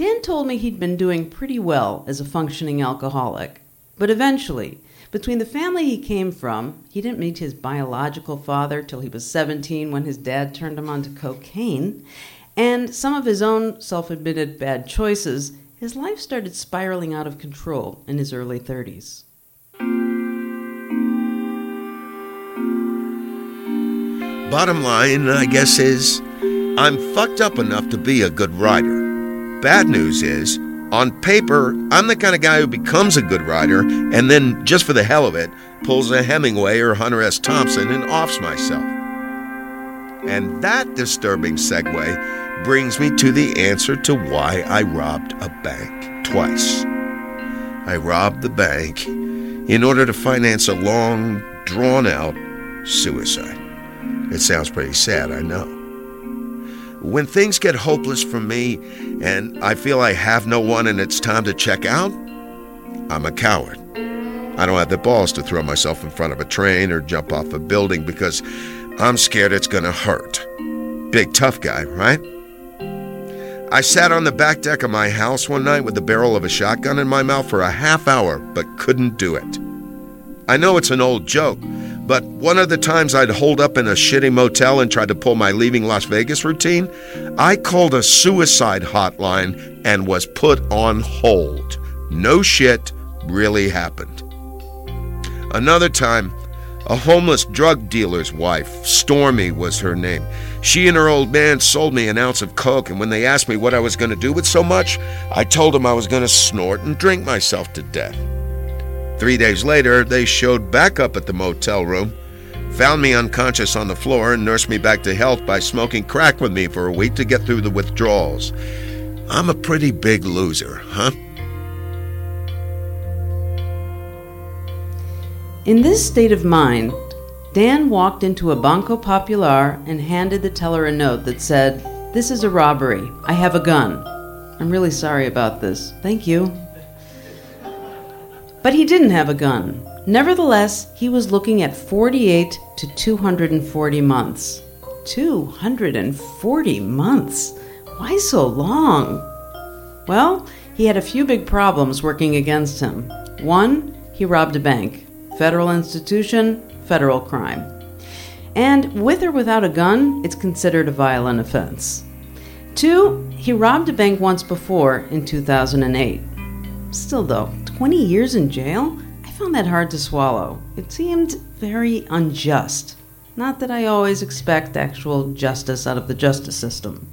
[SPEAKER 1] Dan told me he'd been doing pretty well as a functioning alcoholic. But eventually, between the family he came from, he didn't meet his biological father till he was 17 when his dad turned him onto cocaine, and some of his own self admitted bad choices, his life started spiraling out of control in his early 30s.
[SPEAKER 23] Bottom line, I guess, is I'm fucked up enough to be a good writer. Bad news is, on paper, I'm the kind of guy who becomes a good writer and then, just for the hell of it, pulls a Hemingway or Hunter S. Thompson and offs myself. And that disturbing segue brings me to the answer to why I robbed a bank twice. I robbed the bank in order to finance a long, drawn out suicide. It sounds pretty sad, I know. When things get hopeless for me and I feel I have no one and it's time to check out, I'm a coward. I don't have the balls to throw myself in front of a train or jump off a building because I'm scared it's going to hurt. Big tough guy, right? I sat on the back deck of my house one night with the barrel of a shotgun in my mouth for a half hour, but couldn't do it. I know it's an old joke, but one of the times I'd hold up in a shitty motel and tried to pull my leaving Las Vegas routine, I called a suicide hotline and was put on hold. No shit really happened. Another time, a homeless drug dealer's wife, Stormy was her name. She and her old man sold me an ounce of coke, and when they asked me what I was going to do with so much, I told them I was going to snort and drink myself to death. Three days later, they showed back up at the motel room, found me unconscious on the floor, and nursed me back to health by smoking crack with me for a week to get through the withdrawals. I'm a pretty big loser, huh?
[SPEAKER 1] In this state of mind, Dan walked into a Banco Popular and handed the teller a note that said, This is a robbery. I have a gun. I'm really sorry about this. Thank you. But he didn't have a gun. Nevertheless, he was looking at 48 to 240 months. 240 months? Why so long? Well, he had a few big problems working against him. One, he robbed a bank. Federal institution, federal crime. And with or without a gun, it's considered a violent offense. Two, he robbed a bank once before in 2008. Still, though, 20 years in jail? I found that hard to swallow. It seemed very unjust. Not that I always expect actual justice out of the justice system.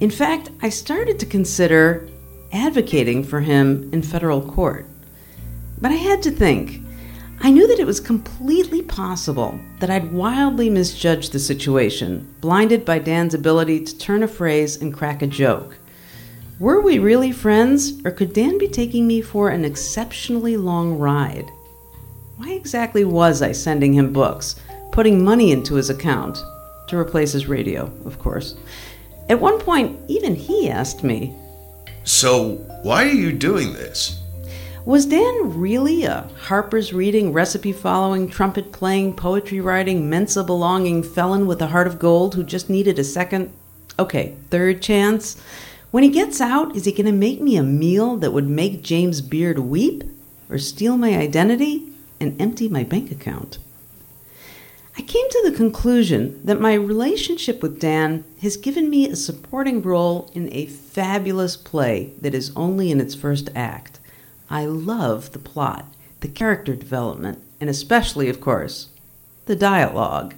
[SPEAKER 1] In fact, I started to consider advocating for him in federal court. But I had to think. I knew that it was completely possible that I'd wildly misjudged the situation, blinded by Dan's ability to turn a phrase and crack a joke. Were we really friends, or could Dan be taking me for an exceptionally long ride? Why exactly was I sending him books, putting money into his account? To replace his radio, of course. At one point, even he asked me,
[SPEAKER 23] So, why are you doing this?
[SPEAKER 1] Was Dan really a Harper's reading, recipe following, trumpet playing, poetry writing, Mensa belonging felon with a heart of gold who just needed a second, okay, third chance? When he gets out, is he going to make me a meal that would make James Beard weep? Or steal my identity and empty my bank account? I came to the conclusion that my relationship with Dan has given me a supporting role in a fabulous play that is only in its first act. I love the plot, the character development, and especially, of course, the dialogue.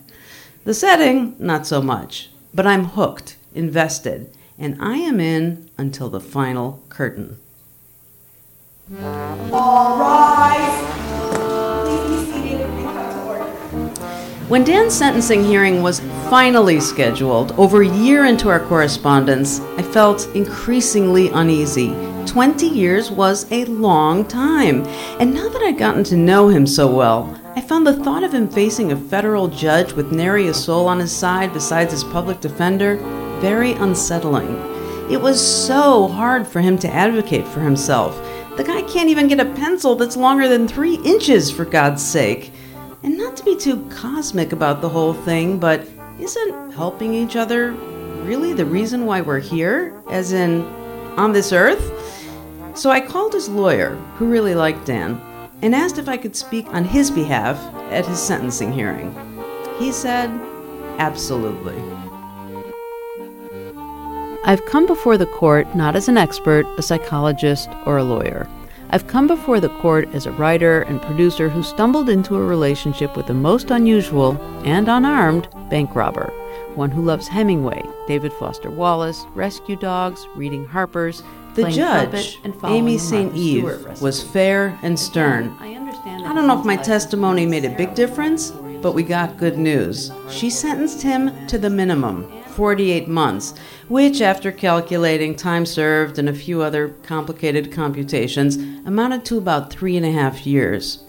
[SPEAKER 1] The setting, not so much, but I'm hooked, invested, and I am in until the final curtain.
[SPEAKER 25] All rise.
[SPEAKER 1] When Dan's sentencing hearing was finally scheduled, over a year into our correspondence, I felt increasingly uneasy. Twenty years was a long time, and now that I'd gotten to know him so well, I found the thought of him facing a federal judge with nary a soul on his side besides his public defender very unsettling. It was so hard for him to advocate for himself. The guy can't even get a pencil that's longer than three inches, for God's sake. And not to be too cosmic about the whole thing, but isn't helping each other really the reason why we're here? As in, on this earth? So I called his lawyer, who really liked Dan, and asked if I could speak on his behalf at his sentencing hearing. He said, absolutely.
[SPEAKER 26] I've come before the court not as an expert, a psychologist, or a lawyer. I've come before the court as a writer and producer who stumbled into a relationship with the most unusual and unarmed bank robber. One who loves Hemingway, David Foster Wallace, rescue dogs, reading Harper's,
[SPEAKER 1] The judge,
[SPEAKER 26] and
[SPEAKER 1] Amy St. Eve, was fair and stern.
[SPEAKER 26] I understand
[SPEAKER 1] I don't know if my testimony made a big difference, but we got good news. She sentenced him to the minimum, 48 months, which, after calculating time served and a few other complicated computations, amounted to about three and a half years.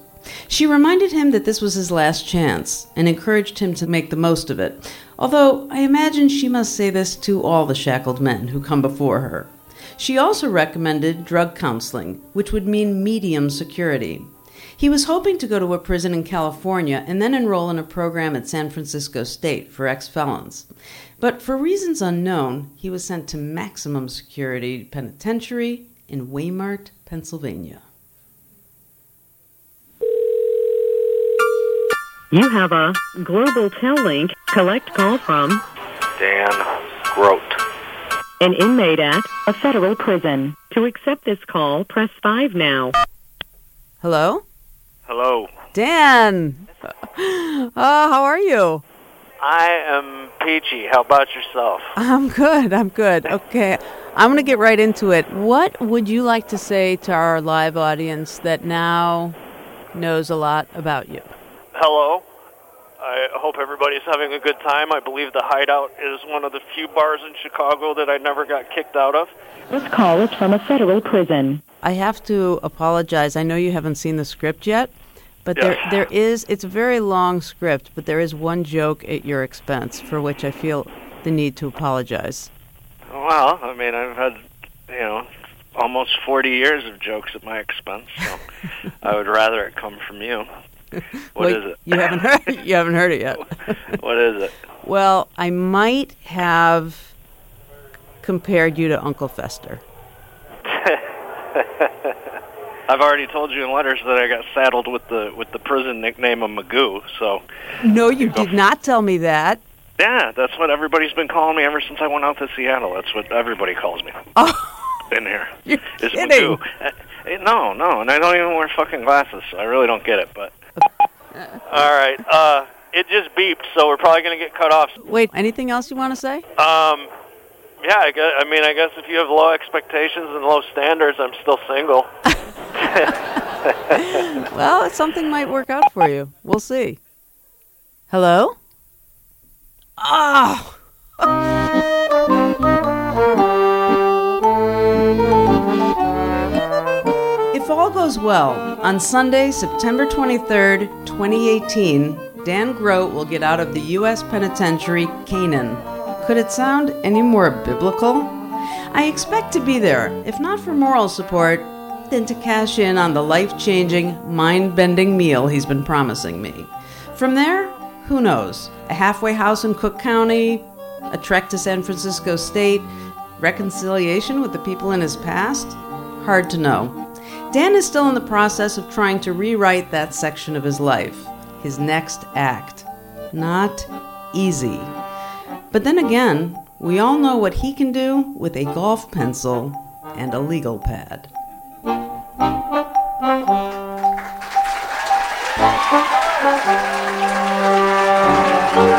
[SPEAKER 1] She reminded him that this was his last chance and encouraged him to make the most of it, although I imagine she must say this to all the shackled men who come before her. She also recommended drug counseling, which would mean medium security. He was hoping to go to a prison in California and then enroll in a program at San Francisco State for ex felons. But for reasons unknown, he was sent to maximum security penitentiary in Waymart, Pennsylvania.
[SPEAKER 14] You have a global tel link collect call from
[SPEAKER 13] Dan Grote.
[SPEAKER 14] an inmate at a federal prison. To accept this call, press 5 now.
[SPEAKER 26] Hello?
[SPEAKER 13] Hello.
[SPEAKER 26] Dan! Oh, how are you?
[SPEAKER 13] I am peachy. How about yourself?
[SPEAKER 26] I'm good. I'm good. Okay. I'm going to get right into it. What would you like to say to our live audience that now knows a lot about you?
[SPEAKER 13] Hello. I hope everybody's having a good time. I believe the Hideout is one of the few bars in Chicago that I never got kicked out of.
[SPEAKER 14] This call is from a federal prison.
[SPEAKER 26] I have to apologize. I know you haven't seen the script yet,
[SPEAKER 1] But
[SPEAKER 13] Yes.
[SPEAKER 1] there, there is. It's a very long script, but there is one joke at your expense for which I feel the need to apologize.
[SPEAKER 13] Well, I mean, I've had, you know, almost 40 years of jokes at my expense, so I would rather it come from you. What is
[SPEAKER 1] Well,
[SPEAKER 13] it?
[SPEAKER 1] You haven't heard. You haven't heard it yet.
[SPEAKER 13] what is it?
[SPEAKER 1] well, I might have compared you to Uncle Fester.
[SPEAKER 13] I've already told you in letters that I got saddled with the with the prison nickname of Magoo. So
[SPEAKER 1] No, you did not tell me that.
[SPEAKER 13] yeah, that's what everybody's been calling me ever since I went out to Seattle. That's what everybody calls me. Oh, In here, is. Magoo. Uh, eh, no, no, and I don't even wear fucking glasses, so I really don't get it. But all right, uh, it just beeped, so we're probably gonna get cut off.
[SPEAKER 1] Wait, anything else you want to say?
[SPEAKER 13] Um, yeah, I guess. I mean, I guess if you have low expectations and low standards, I'm still single.
[SPEAKER 1] well, something might work out for you. We'll see. Hello? Oh. If all goes well, on Sunday, September 23rd, 2018, Dan Grote will get out of the U.S. Penitentiary Canaan. Could it sound any more biblical? I expect to be there, if not for moral support, then to cash in on the life changing, mind bending meal he's been promising me. From there, who knows? A halfway house in Cook County, a trek to San Francisco State, reconciliation with the people in his past? Hard to know. Dan is still in the process of trying to rewrite that section of his life, his next act. Not easy. But then again, we all know what he can do with a golf pencil and a legal pad. Thank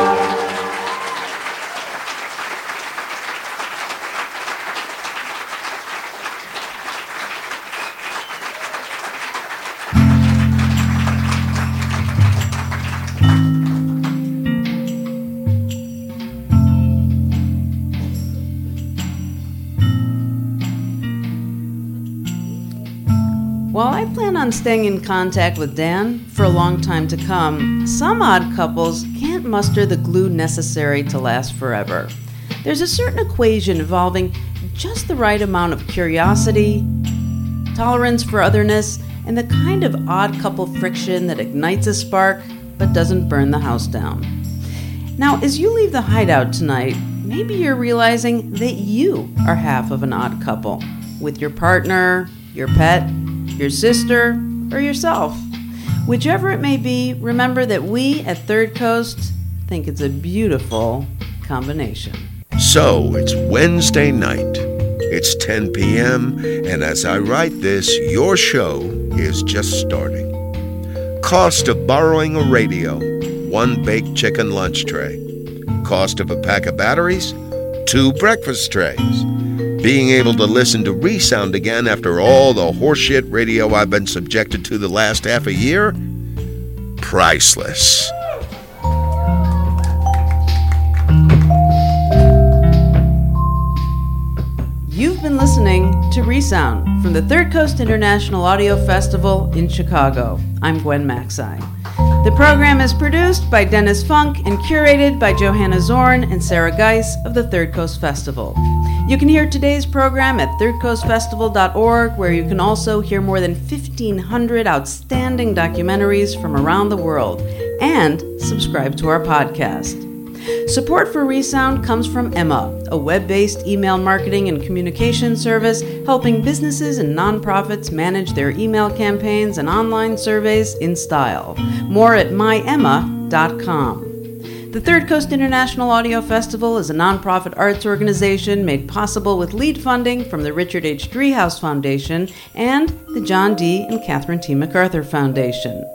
[SPEAKER 1] you. While I plan on staying in contact with Dan for a long time to come, some odd couples can't muster the glue necessary to last forever. There's a certain equation involving just the right amount of curiosity, tolerance for otherness, and the kind of odd couple friction that ignites a spark but doesn't burn the house down. Now, as you leave the hideout tonight, maybe you're realizing that you are half of an odd couple with your partner, your pet, your sister, or yourself. Whichever it may be, remember that we at Third Coast think it's a beautiful combination.
[SPEAKER 23] So it's Wednesday night. It's 10 p.m., and as I write this, your show is just starting. Cost of borrowing a radio, one baked chicken lunch tray. Cost of a pack of batteries, two breakfast trays. Being able to listen to Resound again after all the horseshit radio I've been subjected to the last half a year? Priceless.
[SPEAKER 1] You've been listening to Resound from the Third Coast International Audio Festival in Chicago. I'm Gwen Macsai. The program is produced by Dennis Funk and curated by Johanna Zorn and Sarah Geiss of the Third Coast Festival. You can hear today's program at thirdcoastfestival.org, where you can also hear more than 1,500 outstanding documentaries from around the world and subscribe to our podcast. Support for Resound comes from Emma, a web based email marketing and communication service helping businesses and nonprofits manage their email campaigns and online surveys in style. More at myemma.com. The Third Coast International Audio Festival is a nonprofit arts organization made possible with lead funding from the Richard H. Driehaus Foundation and the John D. and Catherine T. MacArthur Foundation.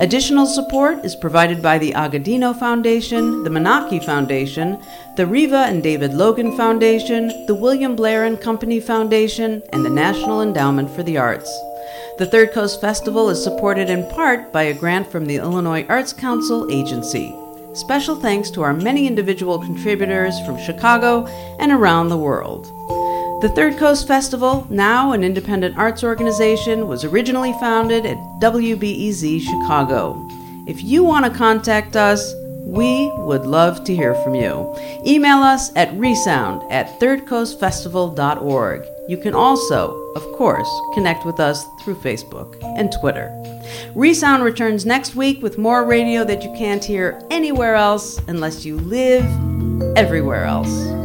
[SPEAKER 1] Additional support is provided by the Agadino Foundation, the Menaki Foundation, the Reva and David Logan Foundation, the William Blair and Company Foundation, and the National Endowment for the Arts. The Third Coast Festival is supported in part by a grant from the Illinois Arts Council Agency. Special thanks to our many individual contributors from Chicago and around the world. The Third Coast Festival, now an independent arts organization, was originally founded at WBEZ Chicago. If you want to contact us, we would love to hear from you. Email us at resound at thirdcoastfestival.org. You can also, of course, connect with us through Facebook and Twitter. Resound returns next week with more radio that you can't hear anywhere else unless you live everywhere else.